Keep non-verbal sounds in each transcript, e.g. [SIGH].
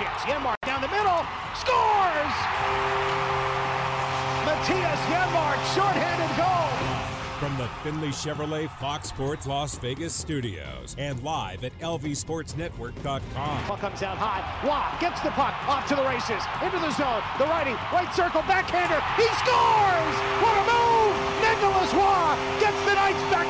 chance. Janmark down the middle, scores! Mattias Janmark, shorthanded goal. From the Findlay Chevrolet Fox Sports Las Vegas studios and live at lvsportsnetwork.com. Puck comes down high. Waugh gets the puck off to the races. Into the zone. The righty, right circle, backhander. He scores! What a move! Nicholas Waugh gets the Knights back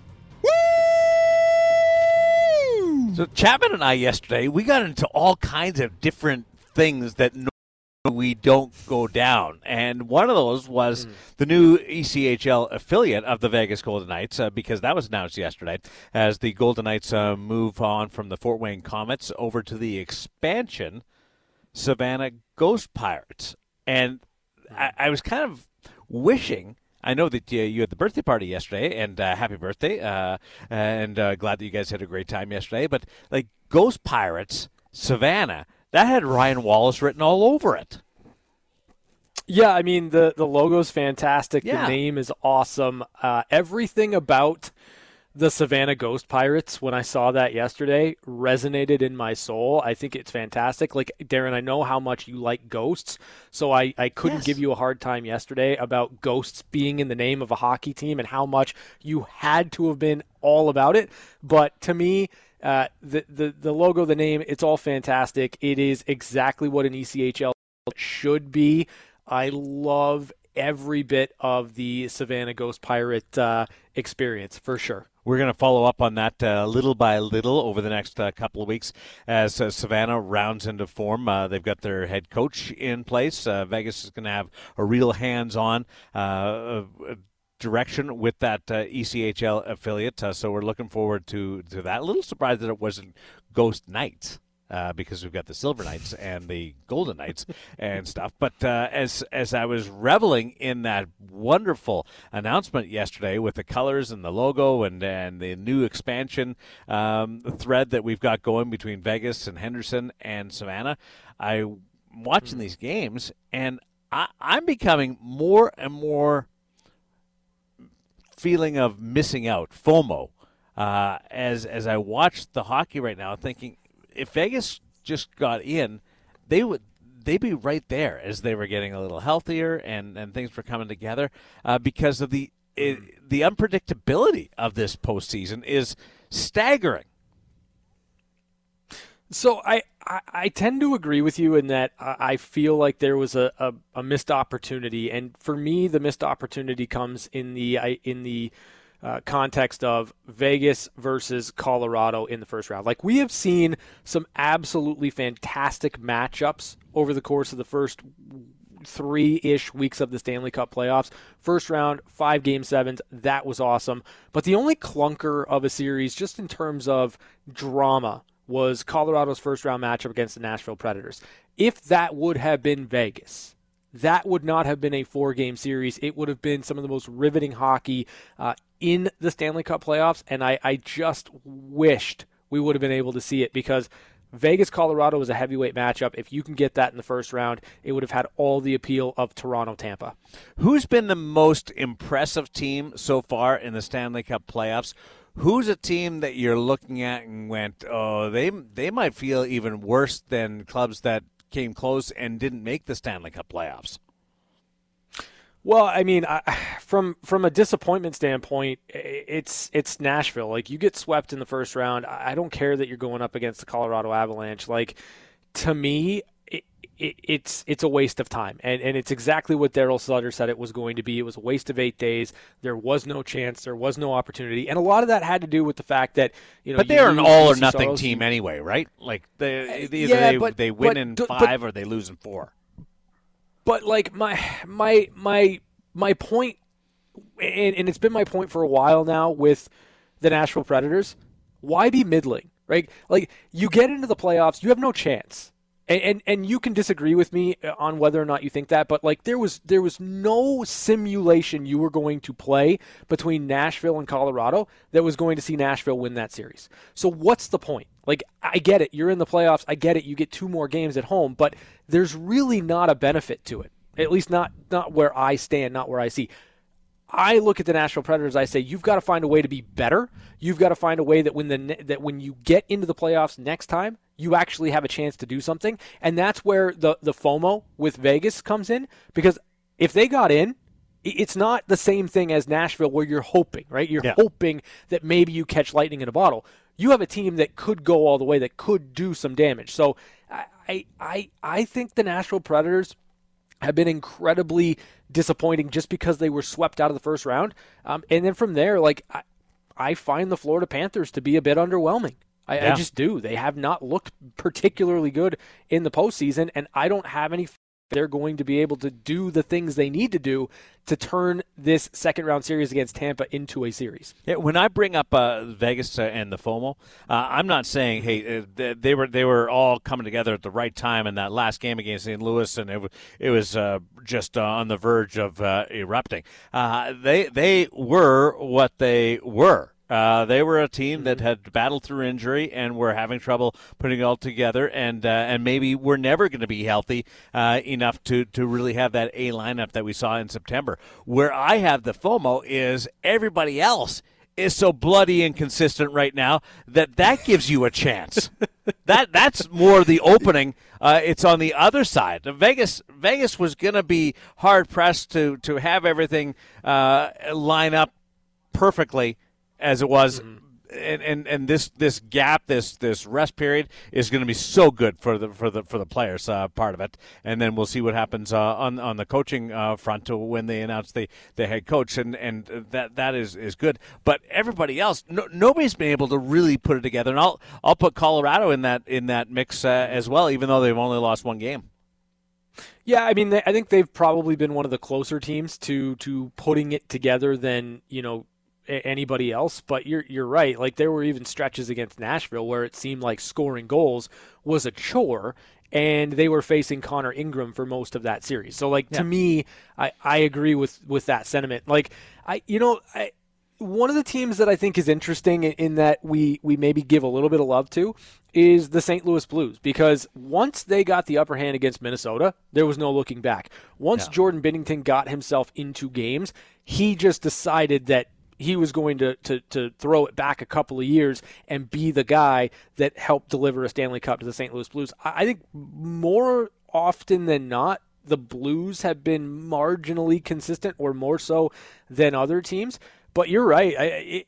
So Chapman and I yesterday, we got into all kinds of different things that we don't go down. And one of those was mm. the new ECHL affiliate of the Vegas Golden Knights, uh, because that was announced yesterday as the Golden Knights uh, move on from the Fort Wayne Komets over to the expansion Savannah Ghost Pirates. And I, I was kind of wishing. I know that uh, you had the birthday party yesterday, and uh, happy birthday! Uh, and uh, glad that you guys had a great time yesterday. But like Ghost Pirates, Savannah, that had Ryan Wallace written all over it. Yeah, I mean the the logo's fantastic. Yeah. The name is awesome. Uh, everything about the Savannah Ghost Pirates when I saw that yesterday resonated in my soul. I think it's fantastic. Like Darren, I know how much you like ghosts, so I, I couldn't Yes. give you a hard time yesterday about ghosts being in the name of a hockey team and how much you had to have been all about it. But to me, uh, the, the the logo, the name, it's all fantastic. It is exactly what an ECHL should be. I love every bit of the Savannah Ghost Pirate uh, experience for sure. We're going to follow up on that uh, little by little over the next uh, couple of weeks as uh, Savannah rounds into form. Uh, they've got their head coach in place. Uh, Vegas is going to have a real hands on uh, direction with that uh, ECHL affiliate. Uh, so we're looking forward to, to that. A little surprised that it wasn't Ghost Knights. Uh, because we've got the Silver Knights and the Golden Knights [LAUGHS] and stuff. But uh, as as I was reveling in that wonderful announcement yesterday with the colors and the logo and and the new expansion um, thread that we've got going between Vegas and Henderson and Savannah, I'm watching these games and I, I'm becoming more and more feeling of missing out, FOMO, uh, as as I watch the hockey right now, thinking if Vegas just got in, they would they'd be right there as they were getting a little healthier and and things were coming together uh, because of the it, the unpredictability of this postseason is staggering. So I, I, I tend to agree with you in that I I feel like there was a, a, a missed opportunity, and for me, the missed opportunity comes in the I- in the uh, context of Vegas versus Colorado in the first round. Like we have seen some absolutely fantastic matchups over the course of the first three ish weeks of the Stanley Cup playoffs. First round, five game sevens, that was awesome. But the only clunker of a series, just in terms of drama, was Colorado's first round matchup against the Nashville Predators. If that would have been Vegas, that would not have been a four game series. It would have been some of the most riveting hockey uh, in the Stanley Cup playoffs. And I, I just wished we would have been able to see it because Vegas Colorado was a heavyweight matchup. If you can get that in the first round, it would have had all the appeal of Toronto Tampa. Who's been the most impressive team so far in the Stanley Cup playoffs? Who's a team that you're looking at and went, oh, they they might feel even worse than clubs that came close and didn't make the Stanley Cup playoffs? Well, I mean, I, [SIGHS] from from a disappointment standpoint, it's it's Nashville. Like you get swept in the first round. I don't care that you're going up against the Colorado Avalanche. Like to me, it, it, it's it's a waste of time, and and it's exactly what Darryl Sutter said it was going to be. It was a waste of eight days. There was no chance. There was no opportunity, and a lot of that had to do with the fact that you know. But they're an all or nothing team anyway, right? Like they uh, either yeah, they, but- they win but in d- but- five or they lose in four. But like my my my my point and, and it's been my point for a while now with the Nashville Predators why be middling right like you get into the playoffs you have no chance And, and and you can disagree with me uh, on whether or not you think that, but like there was there was no simulation you were going to play between Nashville and Colorado that was going to see Nashville win that series. So what's the point? Like I get it, you're in the playoffs. I get it, you get two more games at home, but there's really not a benefit to it. At least not not where I stand, not where I see. I look at the Nashville Predators. I say you've got to find a way to be better. You've got to find a way that when the that when you get into the playoffs next time, you actually have a chance to do something. And that's where the the FOMO with Vegas comes in because if they got in, it's not the same thing as Nashville where you're hoping, right? You're yeah. hoping that maybe you catch lightning in a bottle. You have a team that could go all the way, that could do some damage. So I I I think the Nashville Predators have been incredibly disappointing just because they were swept out of the first round. Um, and then from there, like I, I, find the Florida Panthers to be a bit underwhelming. I, yeah. I, just do. They have not looked particularly good in the postseason, and I don't have any they're going to be able to do the things they need to do to turn this second round series against Tampa into a series. Yeah, when I bring up uh, Vegas uh, and the FOMO, uh, I'm not saying hey uh, they were they were all coming together at the right time in that last game against St. Louis, and it was it was uh, just uh, on the verge of erupting. they they were what they were. Uh, they were a team that mm-hmm. had battled through injury and were having trouble putting it all together, and uh, and maybe we're never going to be healthy uh, enough to to really have that A lineup that we saw in September. Where I have the FOMO is everybody else is so bloody inconsistent right now that that gives you a chance. [LAUGHS] that that's more the opening. Uh, it's on the other side. Vegas Vegas was going to be hard pressed to to have everything uh, line up perfectly as it was. Mm-hmm. And, and and this this gap this this rest period is going to be so good for the for the for the players uh, part of it and then we'll see what happens uh, on on the coaching uh, front when they announce the, the head coach and and that that is, is good but everybody else no, nobody's been able to really put it together and I'll I'll put Colorado in that in that mix uh, as well even though they've only lost one game. Yeah, I mean, I think they've probably been one of the closer teams to to putting it together than you know anybody else. But you're you're right. Like there were even stretches against Nashville where it seemed like scoring goals was a chore, and they were facing Connor Ingram for most of that series. So like yeah. to me, I I agree with with that sentiment. Like I you know I. One of the teams that I think is interesting in that we, we maybe give a little bit of love to is the St. Louis Blues because once they got the upper hand against Minnesota, there was no looking back. Once yeah. Jordan Binnington got himself into games, he just decided that he was going to, to, to throw it back a couple of years and be the guy that helped deliver a Stanley Cup to the St. Louis Blues. I think more often than not, the Blues have been marginally consistent or more so than other teams. But you're right.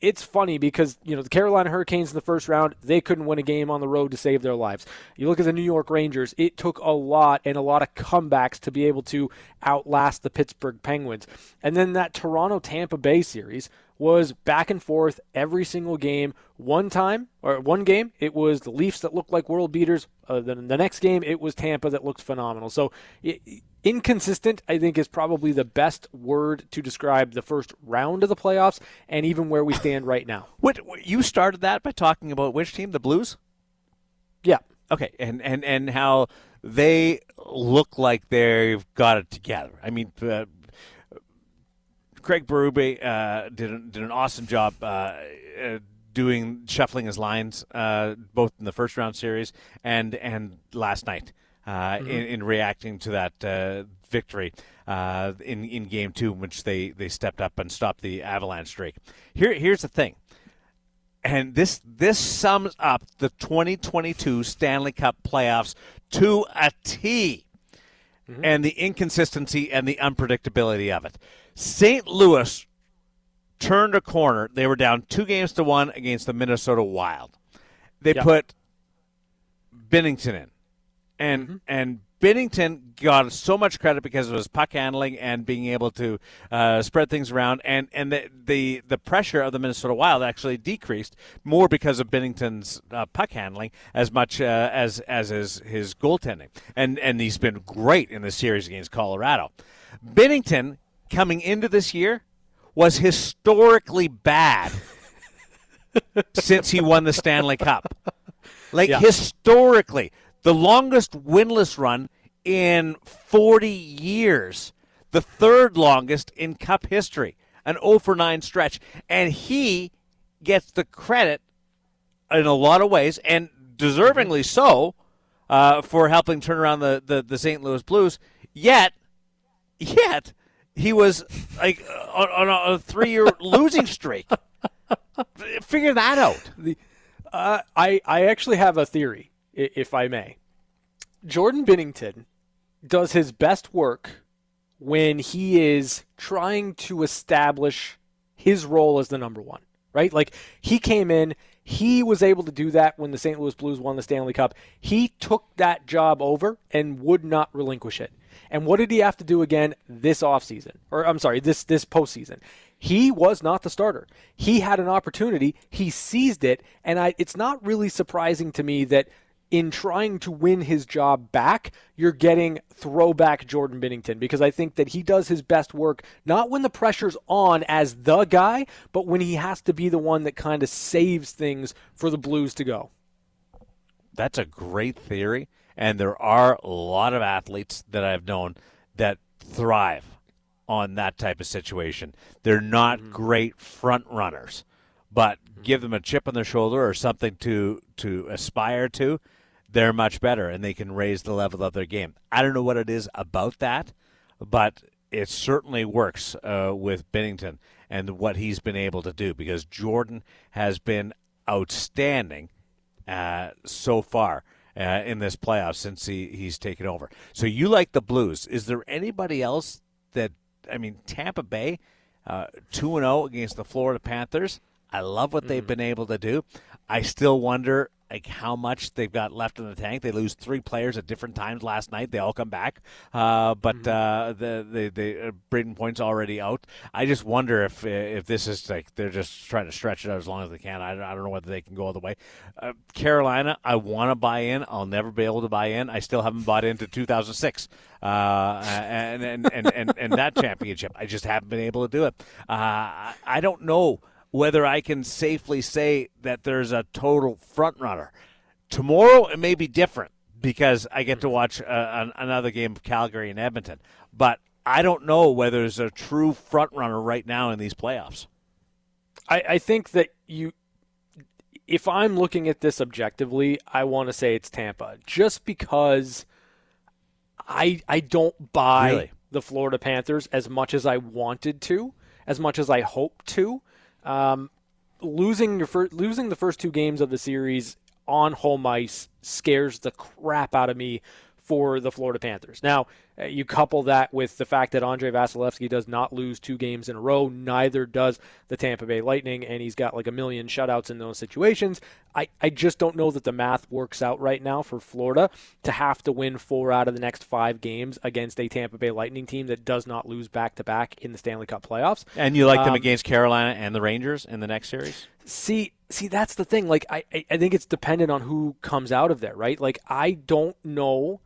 it's funny because you know the Carolina Hurricanes in the first round they couldn't win a game on the road to save their lives. You look at the New York Rangers; it took a lot and a lot of comebacks to be able to outlast the Pittsburgh Penguins. And then that Toronto Tampa Bay series was back and forth every single game. One time or one game, it was the Leafs that looked like world beaters. Uh, then the next game, it was Tampa that looked phenomenal. So it, inconsistent, I think, is probably the best word to describe the first round of the playoffs and even where we stand right now. [LAUGHS] What you started that by talking about which team, the Blues? Yeah. Okay, and and and how they look like they've got it together. I mean, uh, Craig Berube uh, did did an awesome job. Uh, uh, doing shuffling his lines uh, both in the first round series and and last night uh, mm-hmm. in, in, reacting to that uh, victory uh, in in game two, in which they, they stepped up and stopped the Avalanche streak. Here here's the thing, and this this sums up the 2022 Stanley Cup playoffs to a T, mm-hmm. and the inconsistency and the unpredictability of it. St. Louis turned a corner. They were down two games to one against the Minnesota Wild. They yep. put Binnington in and mm-hmm. and Binnington got so much credit because of his puck handling and being able to uh, spread things around, and and the, the, the pressure of the Minnesota Wild actually decreased more because of Binnington's uh, puck handling as much uh, as as his his goaltending, and and he's been great in the series against Colorado. Binnington coming into this year was historically bad [LAUGHS] since he won the Stanley Cup. Like yeah. historically, the longest winless run in 40 years, the third longest in Cup history, an 0 for 9 stretch. And he gets the credit in a lot of ways, and deservingly so, uh, for helping turn around the, the, the St. Louis Blues. Yet, yet, he was like on, on a three year [LAUGHS] losing streak. Figure that out. The, uh, I I actually have a theory, if I may. Jordan Binnington does his best work when he is trying to establish his role as the number one, right? Like he came in, he was able to do that when the St. Louis Blues won the Stanley Cup. He took that job over and would not relinquish it. And what did he have to do again this offseason? Or I'm sorry, this this postseason. He was not the starter. He had an opportunity, he seized it, and I it's not really surprising to me that in trying to win his job back, you're getting throwback Jordan Binnington because I think that he does his best work not when the pressure's on as the guy, but when he has to be the one that kind of saves things for the Blues to go. That's a great theory. And there are a lot of athletes that I've known that thrive on that type of situation. They're not mm-hmm. great front runners, but give them a chip on their shoulder or something to to aspire to, they're much better and they can raise the level of their game. I don't know what it is about that, but it certainly works uh, with Binnington and what he's been able to do because Jordan has been outstanding uh, so far uh, in this playoff since he, he's taken over. So you like the Blues. Is there anybody else that, I mean, Tampa Bay, uh, 2 0 against the Florida Panthers. I love what mm-hmm. they've been able to do. I still wonder like how much they've got left in the tank. They lose three players at different times last night. They all come back, uh, but mm-hmm. uh, the the the uh, Brayden Point's already out. I just wonder if if this is like they're just trying to stretch it out as long as they can. I, I don't know whether they can go all the way. Uh, Carolina, I want to buy in. I'll never be able to buy in. I still haven't bought into 2006 uh, and, and, and, and, and that championship. I just haven't been able to do it. Uh, I don't know whether I can safely say that there's a total front runner. Tomorrow it may be different because I get to watch uh, another game of Calgary and Edmonton, but I don't know whether there's a true front runner right now in these playoffs. I, I think that you, if I'm looking at this objectively, I want to say it's Tampa, just because I I don't buy really? the Florida Panthers as much as I wanted to, as much as I hoped to. Um, losing your fir- losing the first two games of the series on home ice scares the crap out of me for the Florida Panthers. Now, uh, you couple that with the fact that Andrei Vasilevskiy does not lose two games in a row, neither does the Tampa Bay Lightning, and he's got like a million shutouts in those situations. I, I just don't know that the math works out right now for Florida to have to win four out of the next five games against a Tampa Bay Lightning team that does not lose back to back in the Stanley Cup playoffs. And you like um, them against Carolina and the Rangers in the next series? See, see, that's the thing. Like, I, I think it's dependent on who comes out of there, right? Like, I don't know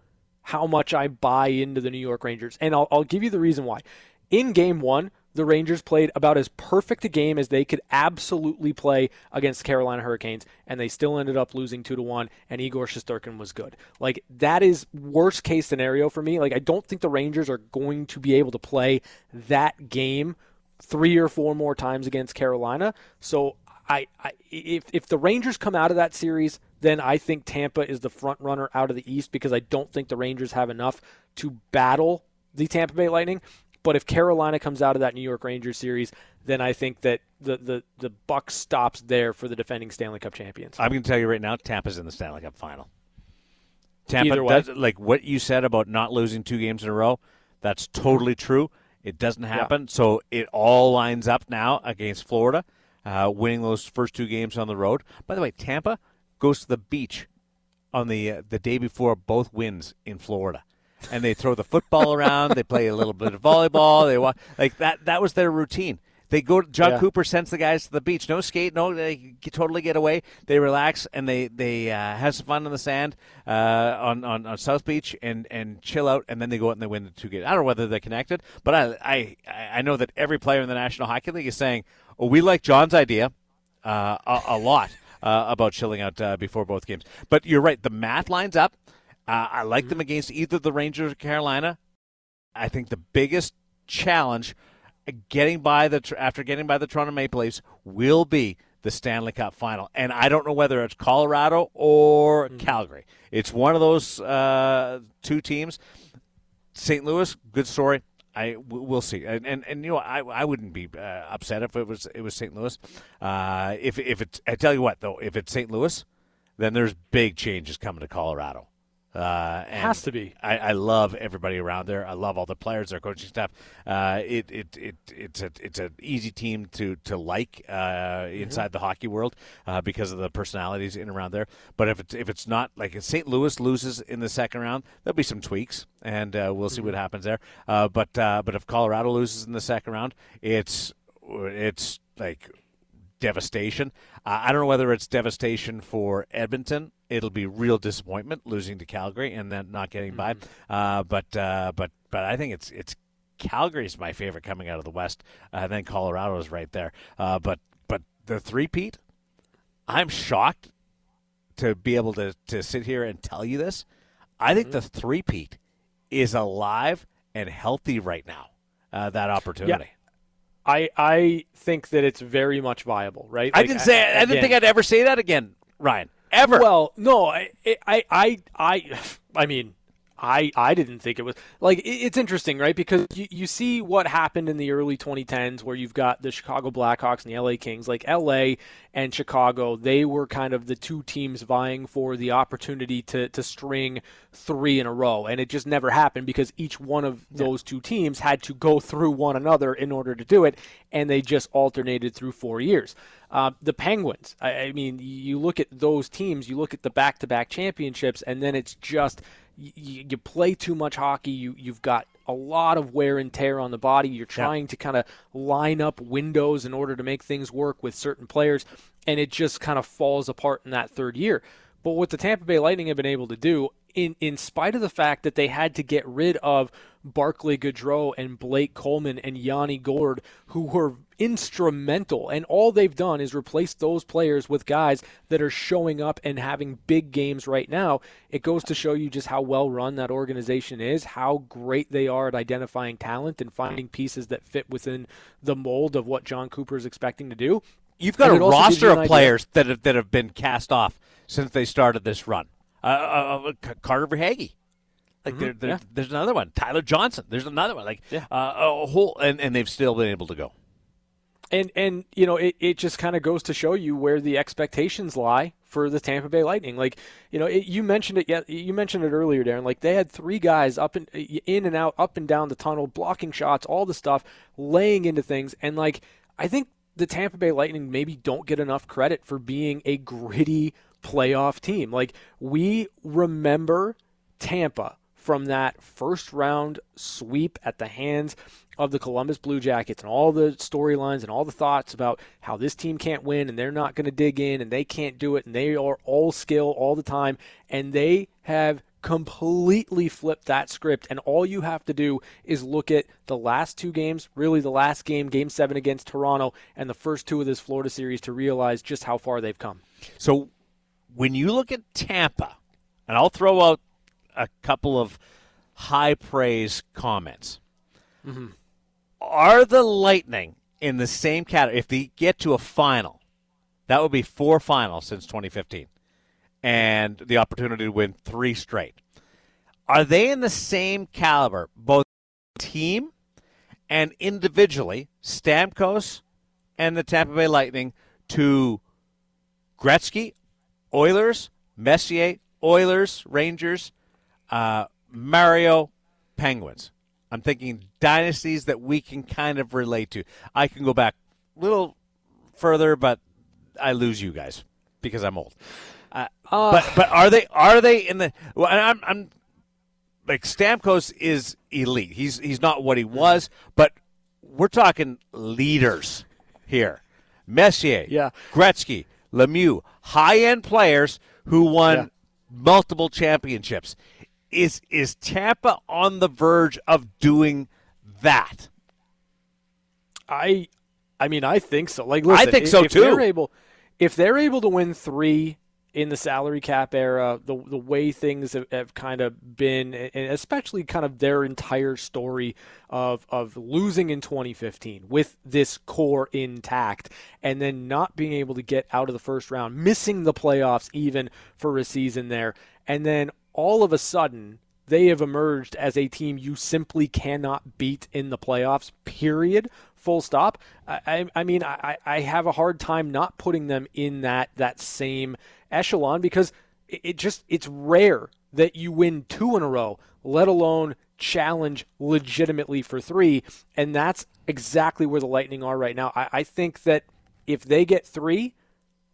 how much I buy into the New York Rangers. And I'll, I'll give you the reason why. In game one, the Rangers played about as perfect a game as they could absolutely play against Carolina Hurricanes, and they still ended up losing two to one. And Igor Shesterkin was good. Like that is worst case scenario for me. Like I don't think the Rangers are going to be able to play that game three or four more times against Carolina. So I, I if if the Rangers come out of that series then I think Tampa is the front runner out of the East because I don't think the Rangers have enough to battle the Tampa Bay Lightning. But if Carolina comes out of that New York Rangers series, then I think that the the the buck stops there for the defending Stanley Cup champions. I'm going to tell you right now, Tampa's in the Stanley Cup final. Tampa, does, like what you said about not losing two games in a row, that's totally true. It doesn't happen, yeah. so it all lines up now against Florida, uh, winning those first two games on the road. By the way, Tampa goes to the beach on the uh, the day before both wins in Florida. And they throw the football around. They play a little bit of volleyball. They walk like that. That was their routine. They go. Jon yeah. Cooper sends the guys to the beach. No skate. No, they totally get away. They relax and they they uh, have some fun in the sand uh, on, on on South Beach and and chill out. And then they go out and they win the two games. I don't know whether they're connected, but I I I know that every player in the National Hockey League is saying, "Oh, we like Jon's idea uh, a, a lot." Uh, about chilling out uh, before both games. But you're right. The math lines up. Uh, I like mm-hmm. them against either the Rangers or Carolina. I think the biggest challenge getting by the after getting by the Toronto Maple Leafs will be the Stanley Cup final. And I don't know whether it's Colorado or mm-hmm. Calgary. It's one of those uh, two teams. St. Louis, good story. I we'll see, and and, and you know I, I wouldn't be uh, upset if it was it was St. Louis. Uh, if if it's I tell you what though, if it's St. Louis, then there's big changes coming to Colorado. Uh, Has to be. I, I, love everybody around there. I love all the players, their coaching staff. Uh, it, it, it, it's a it's an easy team to to like uh, mm-hmm. inside the hockey world uh, because of the personalities in around there. But if it's if it's not like if St. Louis loses in the second round, there'll be some tweaks, and uh, we'll see mm-hmm. what happens there. Uh, but but if Colorado loses in the second round, it's it's like devastation. Uh, I don't know whether it's devastation for Edmonton. It'll be real disappointment losing to Calgary and then not getting mm-hmm. by. Uh, but uh, but but I think it's it's Calgary's my favorite coming out of the West, uh, and then Colorado is right there. Uh, but but the three-peat, I'm shocked to be able to to sit here and tell you this. I think mm-hmm. the three-peat is alive and healthy right now. Uh, that opportunity. Yeah. I I think that it's very much viable, right? Like, I didn't say I, I didn't think I'd ever say that again, Ryan. Ever. Well, no, I I I I, I mean, I I didn't think it was like it's interesting, right? Because you, you see what happened in the early 2010s, where you've got the Chicago Blackhawks and the LA Kings. Like LA and Chicago, they were kind of the two teams vying for the opportunity to to string three in a row, and it just never happened because each one of those two teams had to go through one another in order to do it, and they just alternated through four years. Uh, the Penguins, I, I mean, you look at those teams, you look at the back-to-back championships, and then it's just you, you play too much hockey. You you've got a lot of wear and tear on the body. You're trying yeah. to kind of line up windows in order to make things work with certain players, and it just kind of falls apart in that third year. But what the Tampa Bay Lightning have been able to do, in in spite of the fact that they had to get rid of Barclay Goodrow and Blake Coleman and Yanni Gourde, who were instrumental. And all they've done is replace those players with guys that are showing up and having big games right now. It goes to show you just how well run that organization is, how great they are at identifying talent and finding pieces that fit within the mold of what Jon Cooper is expecting to do. You've got and a roster of players that have, that have been cast off since they started this run. Uh, uh, uh Carter Verhaeghe. Like mm-hmm. yeah. there's another one, Tyler Johnson. There's another one. Like yeah. uh, a whole, and, and they've still been able to go. And and you know it, it just kind of goes to show you where the expectations lie for the Tampa Bay Lightning. Like you know it, you mentioned it. Yeah, you mentioned it earlier, Darren. Like they had three guys up and in and out, up and down the tunnel, blocking shots, all the stuff, laying into things. And like I think the Tampa Bay Lightning maybe don't get enough credit for being a gritty playoff team. Like we remember Tampa from that first round sweep at the hands of the Columbus Blue Jackets and all the storylines and all the thoughts about how this team can't win and they're not going to dig in and they can't do it and they are all skill all the time. And they have completely flipped that script. And all you have to do is look at the last two games really the last game game 7 against Toronto and the first two of this Florida series to realize just how far they've come. So when you look at Tampa and I'll throw out a couple of high praise comments mm-hmm are the Lightning in the same category? If they get to a final, that would be four finals since 2015, and the opportunity to win three straight. Are they in the same caliber, both team and individually, Stamkos and the Tampa Bay Lightning, to Gretzky, Oilers, Messier, Oilers, Rangers, uh, Mario, Penguins? I'm thinking dynasties that we can kind of relate to. I can go back a little further, but I lose you guys because I'm old. Uh, uh, but but are they are they in the? Well, I'm, I'm like Stamkos is elite. He's he's not what he was, but we're talking leaders here. Messier, yeah. Gretzky, Lemieux, high end players who won yeah. multiple championships. Is is Tampa on the verge of doing that? I I mean I think so. Like listen, I think so if too. They're able, if they're able to win three in the salary cap era, the the way things have, have, kind of been, and especially kind of their entire story of of losing in 2015 with this core intact, and then not being able to get out of the first round, missing the playoffs even for a season there, and then all of a sudden they have emerged as a team you simply cannot beat in the playoffs. Period full stop. I, I mean, I, I have a hard time not putting them in that that same echelon because it, it just it's rare that you win two in a row, let alone challenge legitimately for three. And that's exactly where the Lightning are right now. I, I think that if they get three,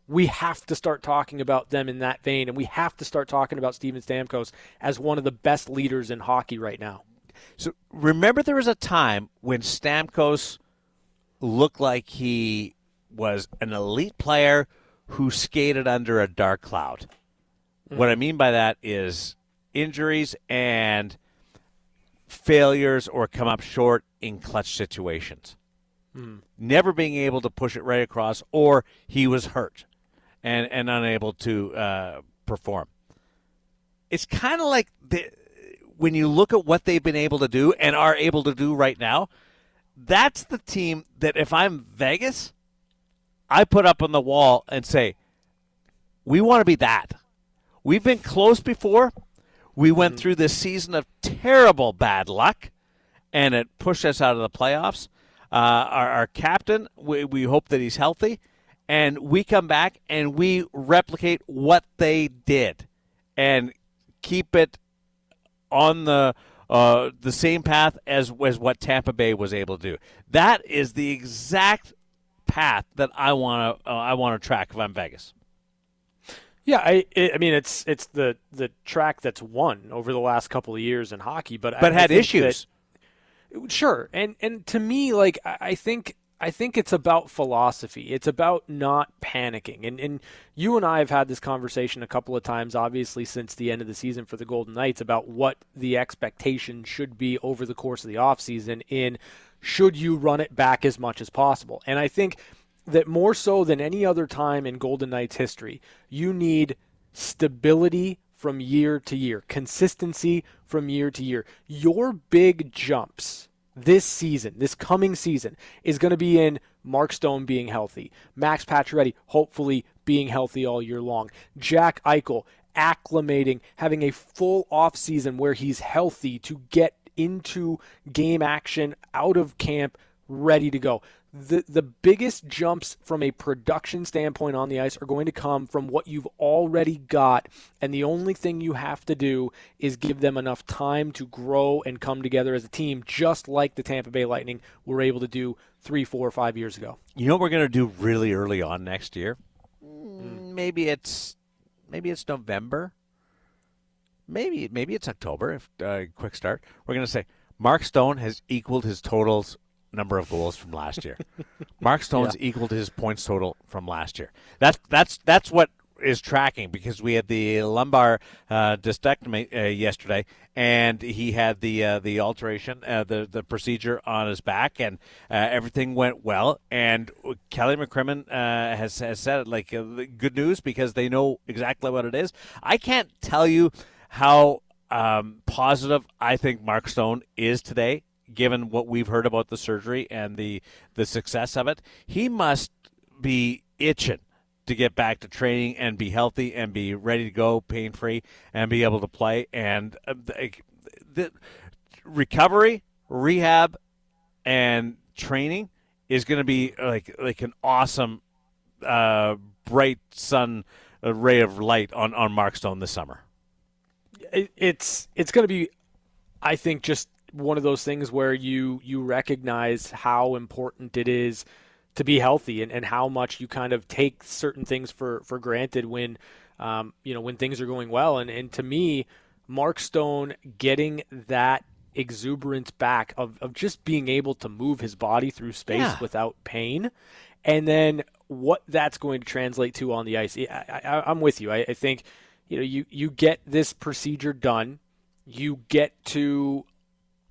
we have to start talking about them in that vein, and we have to start talking about Steven Stamkos as one of the best leaders in hockey right now. So remember, there was a time when Stamkos looked like he was an elite player who skated under a dark cloud. Mm-hmm. What I mean by that is injuries and failures or come up short in clutch situations. Mm. Never being able to push it right across, or he was hurt and, and unable to uh, perform. It's kind of like the, when you look at what they've been able to do and are able to do right now, that's the team that if I'm Vegas, I put up on the wall and say, we want to be that. We've been close before. We went mm-hmm. through this season of terrible bad luck, and it pushed us out of the playoffs. Uh, our, our, captain, we, we hope that he's healthy, and we come back and we replicate what they did and keep it on the uh, the same path as as what Tampa Bay was able to do. That is the exact path that I want to uh, I want to track if I'm Vegas. Yeah, I I mean it's it's the the track that's won over the last couple of years in hockey, but but I, had I issues. That, sure, and and to me, like I think I think it's about philosophy. It's about not panicking. And and you and I have had this conversation a couple of times, obviously, since the end of the season for the Golden Knights about what the expectation should be over the course of the offseason in should you run it back as much as possible. And I think that more so than any other time in Golden Knights history, you need stability from year to year, consistency from year to year. Your big jumps this season, this coming season, is going to be in Mark Stone being healthy, Max Pacioretty hopefully being healthy all year long, Jack Eichel acclimating, having a full off season where he's healthy to get into game action out of camp ready to go the the biggest jumps from a production standpoint on the ice are going to come from what you've already got and the only thing you have to do is give them enough time to grow and come together as a team just like the Tampa Bay Lightning were able to do three, four, five years ago. You know what we're going to do really early on next year? Mm. Maybe it's maybe it's November. Maybe maybe it's October. If uh, quick start, we're going to say Mark Stone has equaled his totals number of goals from last year. [LAUGHS] Mark Stone's yeah. equal to his points total from last year. That's that's that's what is tracking because we had the lumbar uh, discectomy uh, yesterday, and he had the uh, the alteration, uh, the the procedure on his back, and uh, everything went well. And Kelly McCrimmon uh, has has said it like good news because they know exactly what it is. I can't tell you how um, positive I think Mark Stone is today given what we've heard about the surgery and the the success of it, he must be itching to get back to training and be healthy and be ready to go, pain free, and be able to play. And uh, the, the recovery, rehab, and training is going to be like like an awesome, uh, bright sun ray of light on on Mark Stone this summer. It's it's going to be, I think, just one of those things where you you recognize how important it is to be healthy and, and how much you kind of take certain things for, for granted when um, you know when things are going well. And, and to me Mark Stone getting that exuberance back of, of just being able to move his body through space yeah. without pain and then what that's going to translate to on the ice I, am with you. I, I think you know you, you get this procedure done. You get to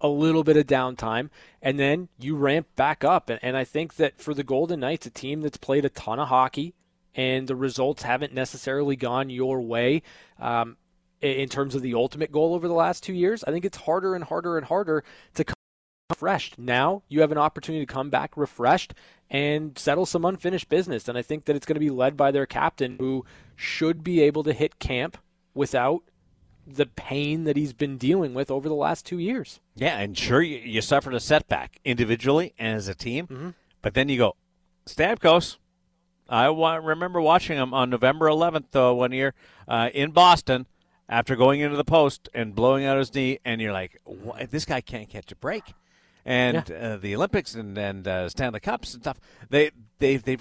a little bit of downtime, and then you ramp back up. And, and I think that for the Golden Knights, a team that's played a ton of hockey, and the results haven't necessarily gone your way. Um, in terms of the ultimate goal over the last two years, I think it's harder and harder and harder to come refreshed. Now you have an opportunity to come back refreshed and settle some unfinished business. And I think that it's going to be led by their captain, who should be able to hit camp without the pain that he's been dealing with over the last two years. Yeah, and sure, you, you suffered a setback individually and as a team, mm-hmm. but then you go, Stamkos. I remember watching him on November 11th uh, one year uh, in Boston after going into the post and blowing out his knee, and you're like, this guy can't catch a break. And yeah. uh, the Olympics and, and uh, Stanley Cups and stuff, they they they've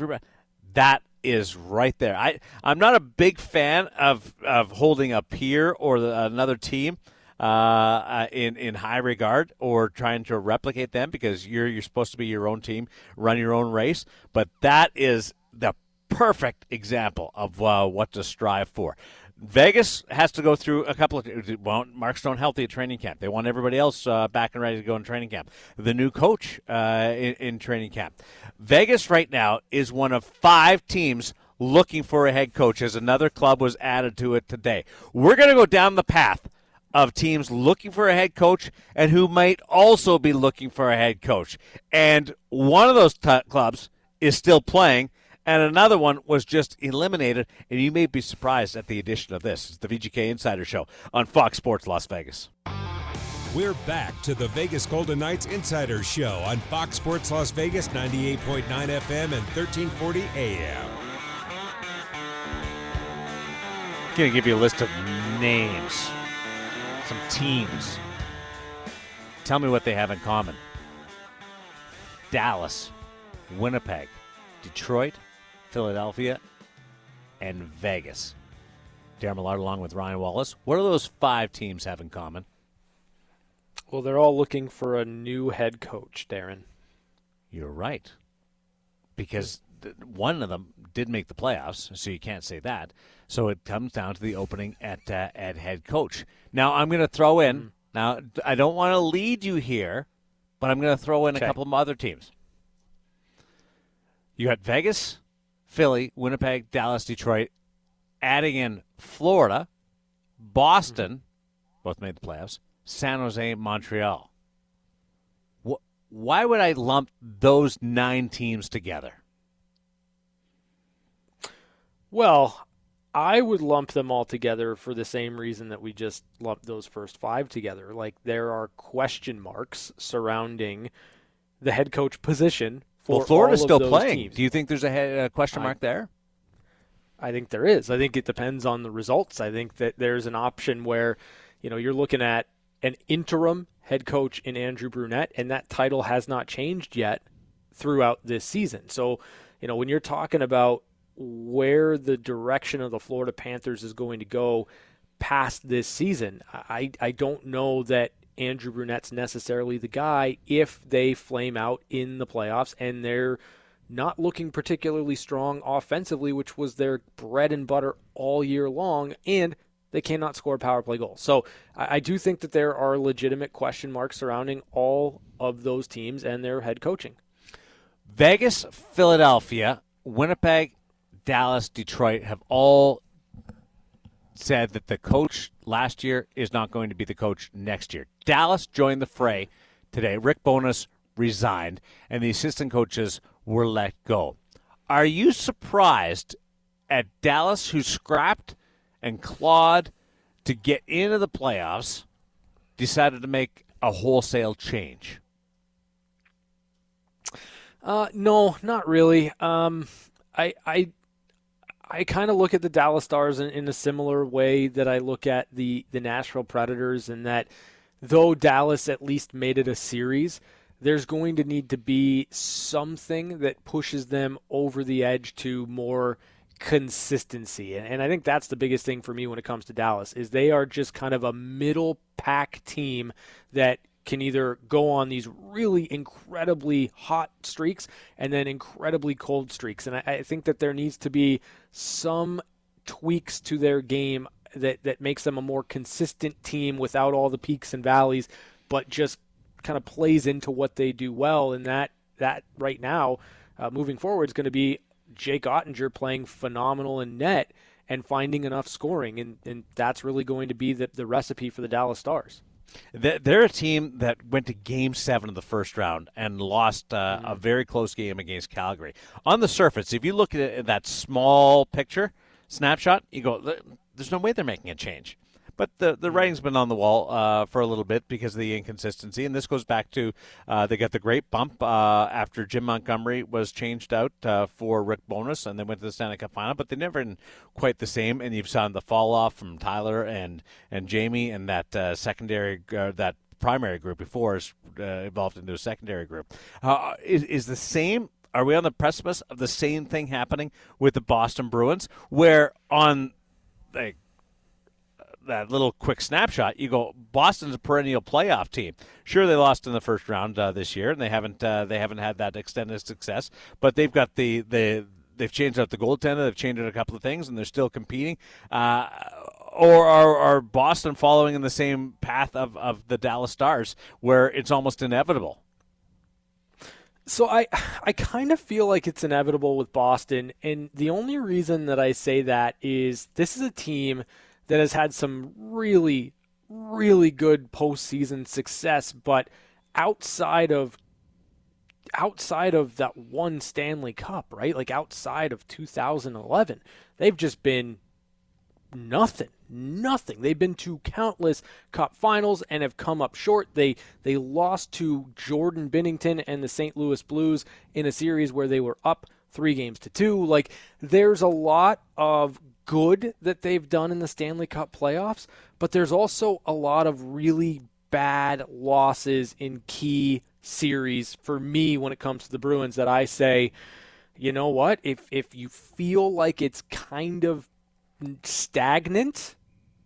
that is right there. I I'm not a big fan of of holding a peer or the, another team. Uh, uh, in in high regard or trying to replicate them because you're you're supposed to be your own team, run your own race. But that is the perfect example of uh, what to strive for. Vegas has to go through a couple of well, Mark Stone healthy at training camp. They want everybody else uh, back and ready to go in training camp. The new coach uh, in, in training camp. Vegas right now is one of five teams looking for a head coach as another club was added to it today. We're going to go down the path of teams looking for a head coach and who might also be looking for a head coach. And one of those t- clubs is still playing and another one was just eliminated. And you may be surprised at the addition of this. It's the VGK Insider Show on Fox Sports Las Vegas. We're back to the Vegas Golden Knights Insider Show on Fox Sports Las Vegas, 98.9 FM and 1340 AM. I'm going to give you a list of names, some teams. Tell me what they have in common Dallas, Winnipeg, Detroit, Philadelphia, and Vegas. Darren Millard along with Ryan Wallace. What do those five teams have in common? Well, they're all looking for a new head coach, Darren. You're right. Because one of them did make the playoffs, so you can't say that. So it comes down to the opening at uh, at head coach. Now I'm going to throw in. Mm-hmm. Now I don't want to lead you here, but I'm going to throw in okay. a couple of other teams. You got Vegas, Philly, Winnipeg, Dallas, Detroit, adding in Florida, Boston, both made the playoffs, San Jose, Montreal. Why would I lump those nine teams together? Well, I would lump them all together for the same reason that we just lumped those first five together. Like there are question marks surrounding the head coach position well, Florida's still playing. Teams. Do you think there's a, a question mark I, there? I think there is. I think it depends on the results. I think that there's an option where, you know, you're looking at an interim head coach in Andrew Brunette, and that title has not changed yet throughout this season. So, you know, when you're talking about where the direction of the Florida Panthers is going to go past this season, I, I don't know that Andrew Brunette's necessarily the guy if they flame out in the playoffs and they're not looking particularly strong offensively, which was their bread and butter all year long, and they cannot score power play goals. So I, do think that there are legitimate question marks surrounding all of those teams and their head coaching. Vegas, Philadelphia, Winnipeg, Dallas, Detroit have all said that the coach last year is not going to be the coach next year. Dallas joined the fray today. Rick Bowness resigned, and the assistant coaches were let go. Are you surprised at Dallas, who scrapped and clawed to get into the playoffs, decided to make a wholesale change? Uh, no, not really. Um, I, I I kind of look at the Dallas Stars in, in, a similar way that I look at the the Nashville Predators, and that though Dallas at least made it a series, there's going to need to be something that pushes them over the edge to more consistency. And, and I think that's the biggest thing for me when it comes to Dallas is they are just kind of a middle pack team that can either go on these really incredibly hot streaks and then incredibly cold streaks. And I, I, think that there needs to be some tweaks to their game that, that makes them a more consistent team without all the peaks and valleys, but just kind of plays into what they do well. And that, that right now, uh, moving forward, is going to be Jake Oettinger playing phenomenal in net and finding enough scoring, and, and that's really going to be the, the recipe for the Dallas Stars. They're a team that went to Game Seven of the first round and lost uh, mm-hmm. a very close game against Calgary. On the surface, if you look at that small picture snapshot, you go, "There's no way they're making a change." But the the writing's been on the wall uh, for a little bit because of the inconsistency, and this goes back to uh, they got the great bump uh, after Jim Montgomery was changed out uh, for Rick Bowness, and they went to the Stanley Cup final, but they never been quite the same. And you've seen the fall off from Tyler and and Jamie and that uh, secondary uh, that primary group before is evolved into a secondary group. is is the same are we on the precipice of the same thing happening with the Boston Bruins, where on like that little quick snapshot, you go Boston's a perennial playoff team. Sure, they lost in the first round uh, this year, and they haven't uh, they haven't had that extended success. But they've got the the they've changed out the goaltender, they've changed out a couple of things, and they're still competing. Uh, or are, are Boston following in the same path of, of the Dallas Stars, where it's almost inevitable? So I I kind of feel like it's inevitable with Boston, and the only reason that I say that is this is a team that has had some really, really good postseason success, but outside of outside of that one Stanley Cup, right? Like outside of 2011, they've just been nothing, nothing. They've been to countless cup finals and have come up short. They they lost to Jordan Binnington and the St. Louis Blues in a series where they were up 3 games to 2. Like there's a lot of good that they've done in the Stanley Cup playoffs, but there's also a lot of really bad losses in key series for me when it comes to the Bruins that I say, you know what? If if you feel like it's kind of stagnant,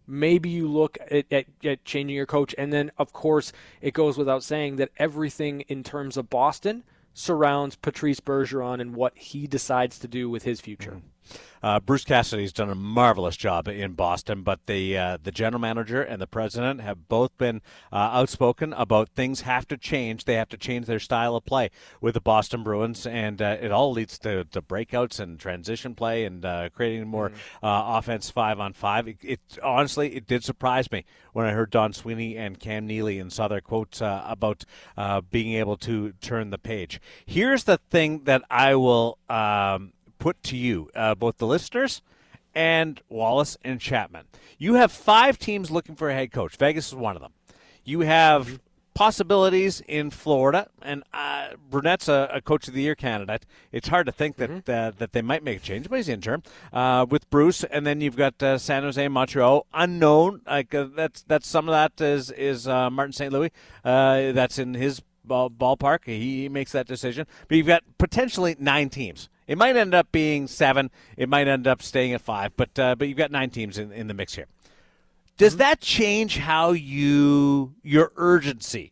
maybe you look at, at, at, changing your coach. And then, of course, it goes without saying that everything in terms of Boston surrounds Patrice Bergeron and what he decides to do with his future. Mm-hmm. Uh, Bruce Cassidy's done a marvelous job in Boston, but the uh, the general manager and the president have both been uh, outspoken about things have to change. They have to change their style of play with the Boston Bruins, and uh, it all leads to, to, breakouts and transition play and uh, creating more mm offense five on five. It, it, honestly it did surprise me when I heard Don Sweeney and Cam Neely and saw their quotes about being able to turn the page. Here's the thing that I will. Um, put to you, uh, both the listeners and Wallace and Chapman. You have five teams looking for a head coach. Vegas is one of them. You have mm-hmm. possibilities in Florida, and uh, Brunette's a, a, coach of the year candidate. It's hard to think that mm-hmm. uh, that they might make a change, but he's interim uh, with Bruce, and then you've got uh, San Jose, Montreal, unknown. Like uh, that's that's some of that is is uh, Martin St. Louis. that's in his ball, ballpark. He makes that decision, but you've got potentially nine teams. It might end up being seven. It might end up staying at five. But uh, but you've got nine teams in, in the mix here. Does mm-hmm. that change how you your urgency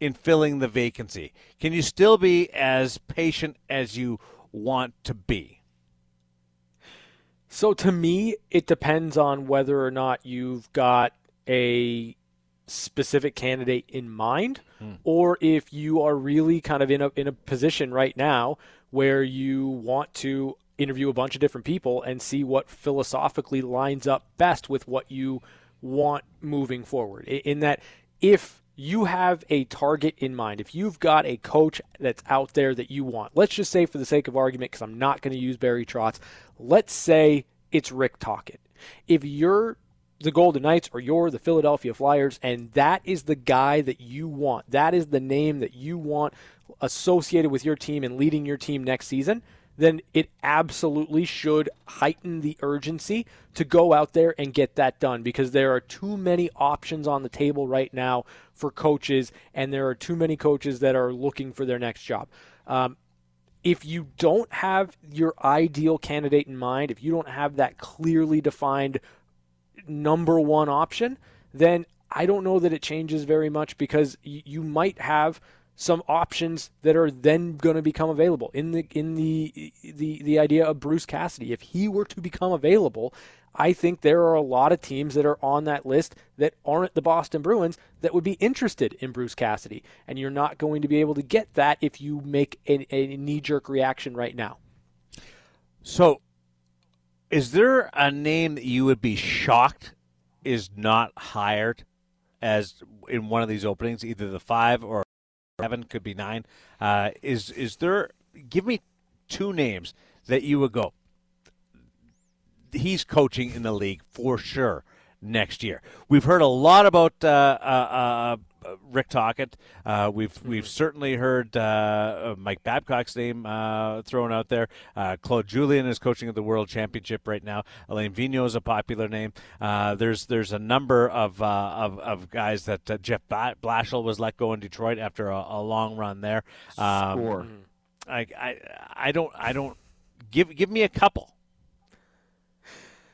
in filling the vacancy? Can you still be as patient as you want to be? So to me, it depends on whether or not you've got a specific candidate in mind, hmm. or if you are really kind of in a in a position right now where you want to interview a bunch of different people and see what philosophically lines up best with what you want moving forward. In that, if you have a target in mind, if you've got a coach that's out there that you want, let's just say for the sake of argument, because I'm not going to use Barry Trotz, let's say it's Rick Tocchet. If you're the Golden Knights or you're the Philadelphia Flyers, and that is the guy that you want, that is the name that you want associated with your team and leading your team next season, then it absolutely should heighten the urgency to go out there and get that done because there are too many options on the table right now for coaches, and there are too many coaches that are looking for their next job. Um, if you don't have your ideal candidate in mind, if you don't have that clearly defined number one option, then I don't know that it changes very much because you might have some options that are then going to become available in the in the the the idea of Bruce Cassidy. If he were to become available, I think there are a lot of teams that are on that list that aren't the Boston Bruins that would be interested in Bruce Cassidy, and you're not going to be able to get that if you make a, a knee jerk reaction right now. So, is there a name that you would be shocked is not hired as in one of these openings, either the five or seven, could be nine? Uh, is is there? Give me two names that you would go. He's coaching in the league for sure next year. We've heard a lot about uh, uh, uh, Rick Tocchet. Uh, we've mm-hmm. we've certainly heard uh, Mike Babcock's name uh, thrown out there. Claude Julien is coaching at the World Championship right now. Alain Vigneault is a popular name. there's there's a number of of, of, guys that Jeff Blashill was let go in Detroit after a, a long run there. Um, sure. I, I I don't I don't give give me a couple.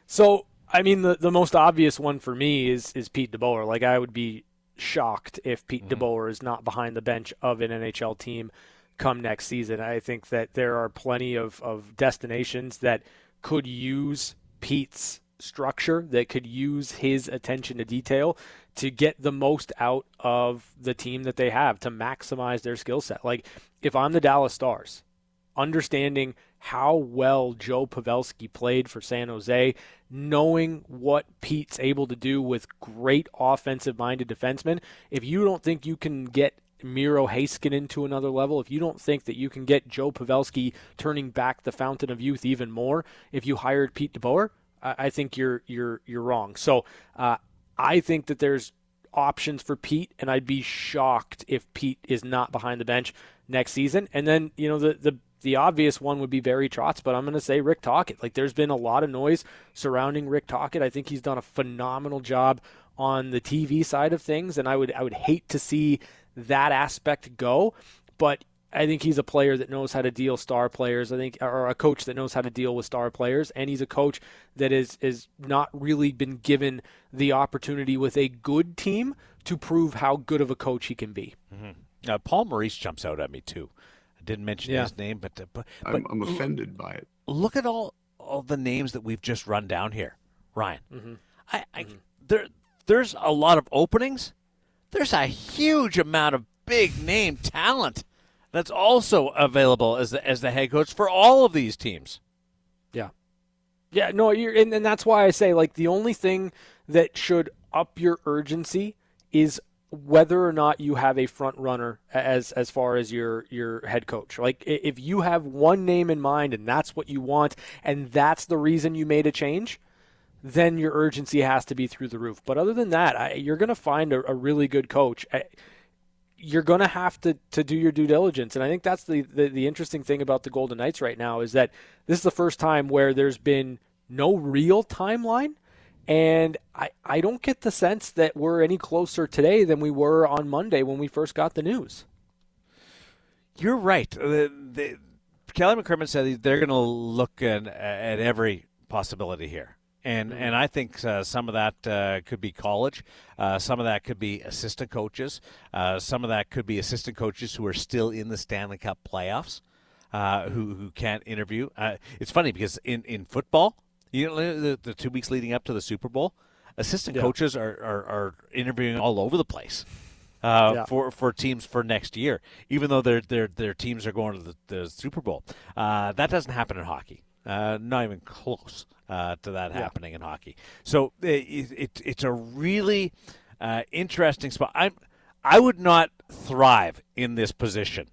So I mean, the, the most obvious one for me is is Pete DeBoer. Like, I would be shocked if Pete mm-hmm. DeBoer is not behind the bench of an NHL team come next season. I think that there are plenty of, of destinations that could use Pete's structure, that could use his attention to detail to get the most out of the team that they have, to maximize their skill set. Like, if I'm the Dallas Stars, understanding how well Joe Pavelski played for San Jose, knowing what Pete's able to do with great offensive minded defensemen. If you don't think you can get Miro Heiskanen to another level, if you don't think that you can get Joe Pavelski turning back the fountain of youth even more, if you hired Pete DeBoer, I, I think you're you're you're wrong. So uh, I think that there's options for Pete, and I'd be shocked if Pete is not behind the bench next season. And then you know the the the obvious one would be Barry Trotz, but I'm going to say Rick Tocchet. Like, there's been a lot of noise surrounding Rick Tocchet. I think he's done a phenomenal job on the TV side of things, and I would I would hate to see that aspect go. But I think he's a player that knows how to deal star players. I think, or a coach that knows how to deal with star players, and he's a coach that is is not really been given the opportunity with a good team to prove how good of a coach he can be. Mm-hmm. Uh, Paul Maurice jumps out at me too. I didn't mention yeah. his name, but, uh, but, but I'm, I'm, offended by it. Look at all all the names that we've just run down here, Ryan. Mm-hmm. I, I mm-hmm. there there's a lot of openings. There's a huge amount of big name talent that's also available as the as the head coach for all of these teams. Yeah, yeah, no, you're and, and that's why I say like the only thing that should up your urgency is whether or not you have a front runner as as far as your your head coach. Like if you have one name in mind and that's what you want and that's the reason you made a change, then your urgency has to be through the roof. But other than that, I, you're going to find a, a, really good coach. I, you're going to have to to do your due diligence, and I think that's the, the the interesting thing about the Golden Knights right now is that this is the first time where there's been no real timeline and I, I don't get the sense that we're any closer today than we were on Monday when we first got the news. You're right. The, the, Kelly McCrimmon said they're going to look at, at every possibility here. And mm-hmm. and I think uh, some of that uh, could be college, uh, some of that could be assistant coaches, uh, some of that could be assistant coaches who are still in the Stanley Cup playoffs, uh, who who can't interview. Uh, it's funny because in, in football, you know, the, the two weeks leading up to the Super Bowl, assistant yeah. coaches are, are, are, interviewing all over the place uh, yeah. for for teams for next year, even though their their their teams are going to the, the Super Bowl. Uh, that doesn't happen in hockey. Uh, not even close uh, to that happening in hockey. So it, it, it's a really uh, interesting spot. I'm I would not thrive in this position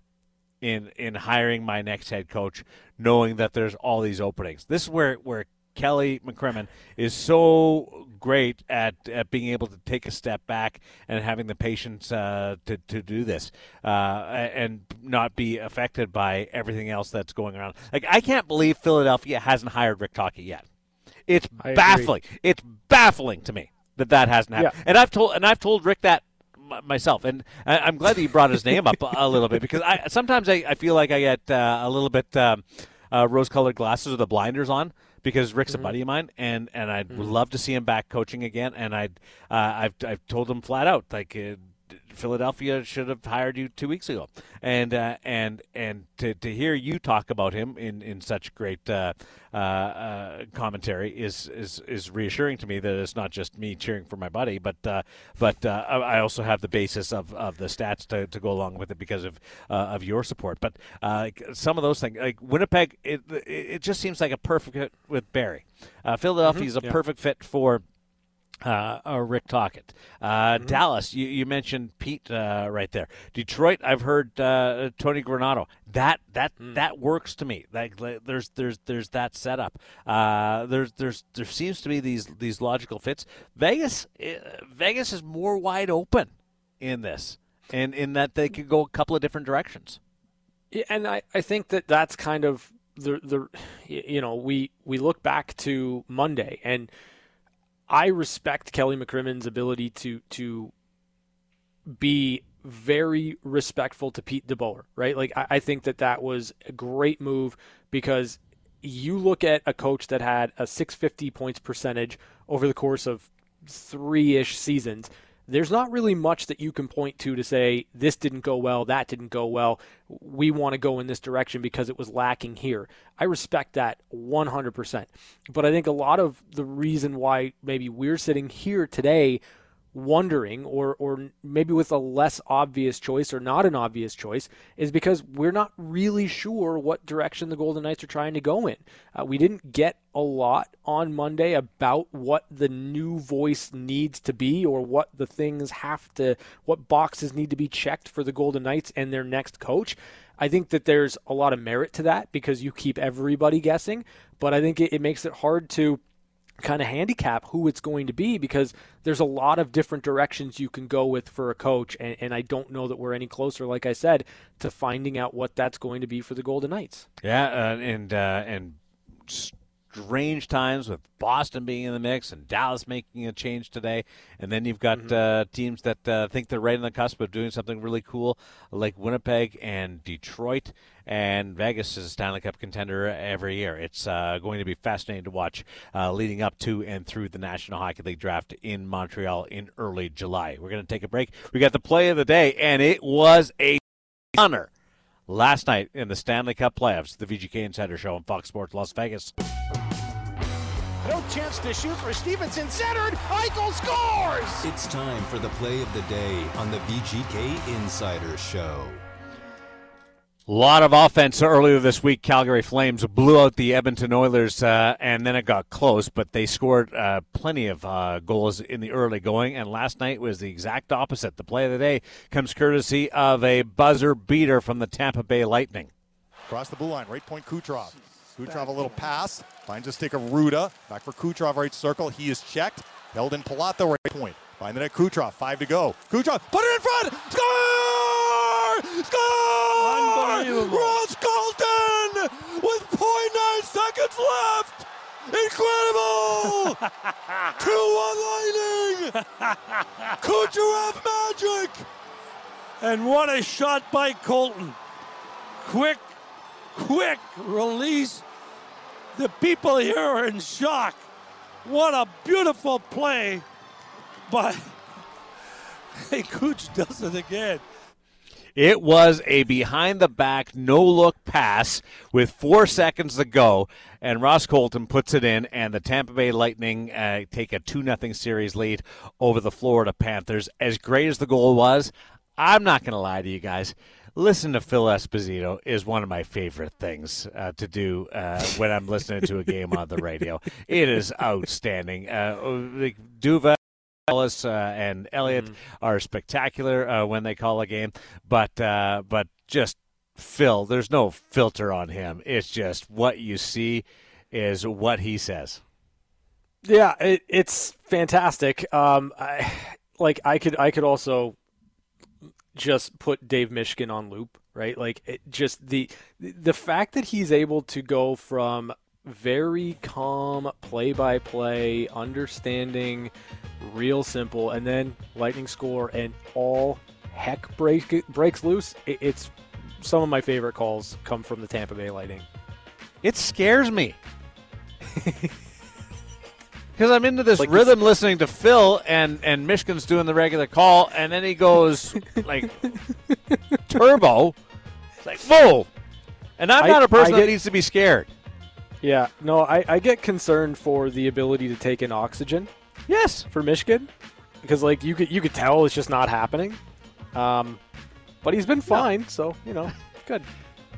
in in hiring my next head coach, knowing that there's all these openings. This is where where Kelly McCrimmon is so great at, at being able to take a step back and having the patience uh, to, to do this uh, and not be affected by everything else that's going around. Like, I can't believe Philadelphia hasn't hired Rick Tocchet yet. It's I baffling. Agree. It's baffling to me that that hasn't happened. Yeah. And I've told and I've told Rick that myself, and I, am glad that he brought his name up a little bit because I sometimes I, I feel like I get uh, a little bit um, uh, rose-colored glasses or the blinders on because Rick's mm-hmm. a buddy of mine, and and I'd mm-hmm. love to see him back coaching again. And I'd uh, I've I've told him flat out like. Uh, Philadelphia should have hired you two weeks ago. And uh, and and to, to hear you talk about him in, in such great uh, uh, uh, commentary is, is is reassuring to me that it's not just me cheering for my buddy, but uh, but uh, I also have the basis of, of the stats to, to go along with it because of of your support. But some of those things, like Winnipeg, it, it just seems like a perfect fit with Barry. Philadelphia mm-hmm. is a yeah. perfect fit for uh, uh, Rick Tocchet. Uh, mm-hmm. Dallas, you, you, mentioned Pete uh, right there. Detroit, I've heard uh, Tony Granato. That that mm. that works to me. Like, there's there's there's that setup. Uh, there's there's there seems to be these these logical fits. Vegas eh, Vegas is more wide open in this, and in that they could go a couple of different directions. Yeah, and I, I think that that's kind of the the you know we we look back to Monday and I respect Kelly McCrimmon's ability to to be very respectful to Pete DeBoer, right? Like I, I think that that was a great move because you look at a coach that had a 650 points percentage over the course of three ish seasons there's not really much that you can point to to say this didn't go well, that didn't go well. We want to go in this direction because it was lacking here. I respect that 100%. But I think a lot of the reason why maybe we're sitting here today wondering or or maybe with a less obvious choice or not an obvious choice is because we're not really sure what direction the Golden Knights are trying to go in. Uh, we didn't get a lot on Monday about what the new voice needs to be or what the things have to what boxes need to be checked for the Golden Knights and their next coach. I think that there's a lot of merit to that because you keep everybody guessing, but I think it, it makes it hard to kind of handicap who it's going to be because there's a lot of different directions you can go with for a coach and, and, I don't know that we're any closer like I said to finding out what that's going to be for the Golden Knights. Yeah, uh, and uh, and strange times with Boston being in the mix and Dallas making a change today. And then you've got mm-hmm. uh, teams that uh, think they're right on the cusp of doing something really cool, like Winnipeg and Detroit. And Vegas is a Stanley Cup contender every year. It's uh, going to be fascinating to watch uh, leading up to and through the National Hockey League draft in Montreal in early July. We're going to take a break. We got the play of the day, and it was a honor last night in the Stanley Cup playoffs. The VGK Insider Show on Fox Sports Las Vegas. No chance to shoot for Stephenson. Centered. Eichel scores. It's time for the play of the day on the VGK Insider Show. A lot of offense earlier this week. Calgary Flames blew out the Edmonton Oilers, uh, and then it got close, but they scored uh, plenty of uh, goals in the early going. And last night was the exact opposite. The play of the day comes courtesy of a buzzer beater from the Tampa Bay Lightning. Across the blue line, right point Kucherov. Kucherov a little pass, finds a stick of Ruda. Back for Kucherov, right circle. He is checked. Held in Pilato, right point. Find the net Kucherov, five to go. Kucherov, put it in front! Score! Score! Unbelievable. Ross Colton with 0.9 seconds left! Incredible! [LAUGHS] 2-1 Lightning! Kucherov magic! And what a shot by Colton. Quick, quick release the people here are in shock. What a beautiful play by [LAUGHS] Hey Cooch does it again. It was a behind the back, no look pass with four seconds to go, and Ross Colton puts it in, and the Tampa Bay Lightning uh, take a 2 0 series lead over the Florida Panthers. As great as the goal was, I'm not going to lie to you guys listen to Phil Esposito is one of my favorite things uh, to do uh, when I'm listening to a game on the radio. It is outstanding. Uh, Duva. Ellis uh, and Elliott mm. are spectacular uh, when they call a game, but uh, but just Phil, there's no filter on him. It's just what you see is what he says. Yeah, it, it's fantastic. Um, I, like I could I could also just put Dave Mishkin on loop, right? Like it, just the the fact that he's able to go from very calm play by play, understanding, real simple, and then lightning score and all heck break, breaks loose. It, it's some of my favorite calls come from the Tampa Bay Lightning. It scares me. [LAUGHS] Because I'm into this Like rhythm listening to Phil, and, and Mishkin's doing the regular call, and then he goes [LAUGHS] like turbo. It's like, whoa. And I'm I- not a person I that get- needs to be scared. Yeah, no, I, I get concerned for the ability to take in oxygen Yes. for Mishkin because like you could you could tell it's just not happening. Um, but he's been fine, so you know, good.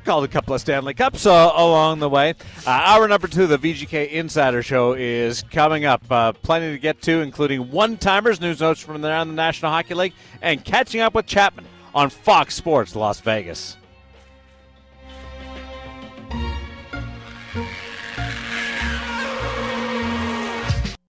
Called a couple of Stanley Cups uh, along the way. Uh, hour number two the VGK Insider Show is coming up. Uh, plenty to get to, including one timers, news notes from around the National Hockey League, and catching up with Chapman on Fox Sports Las Vegas.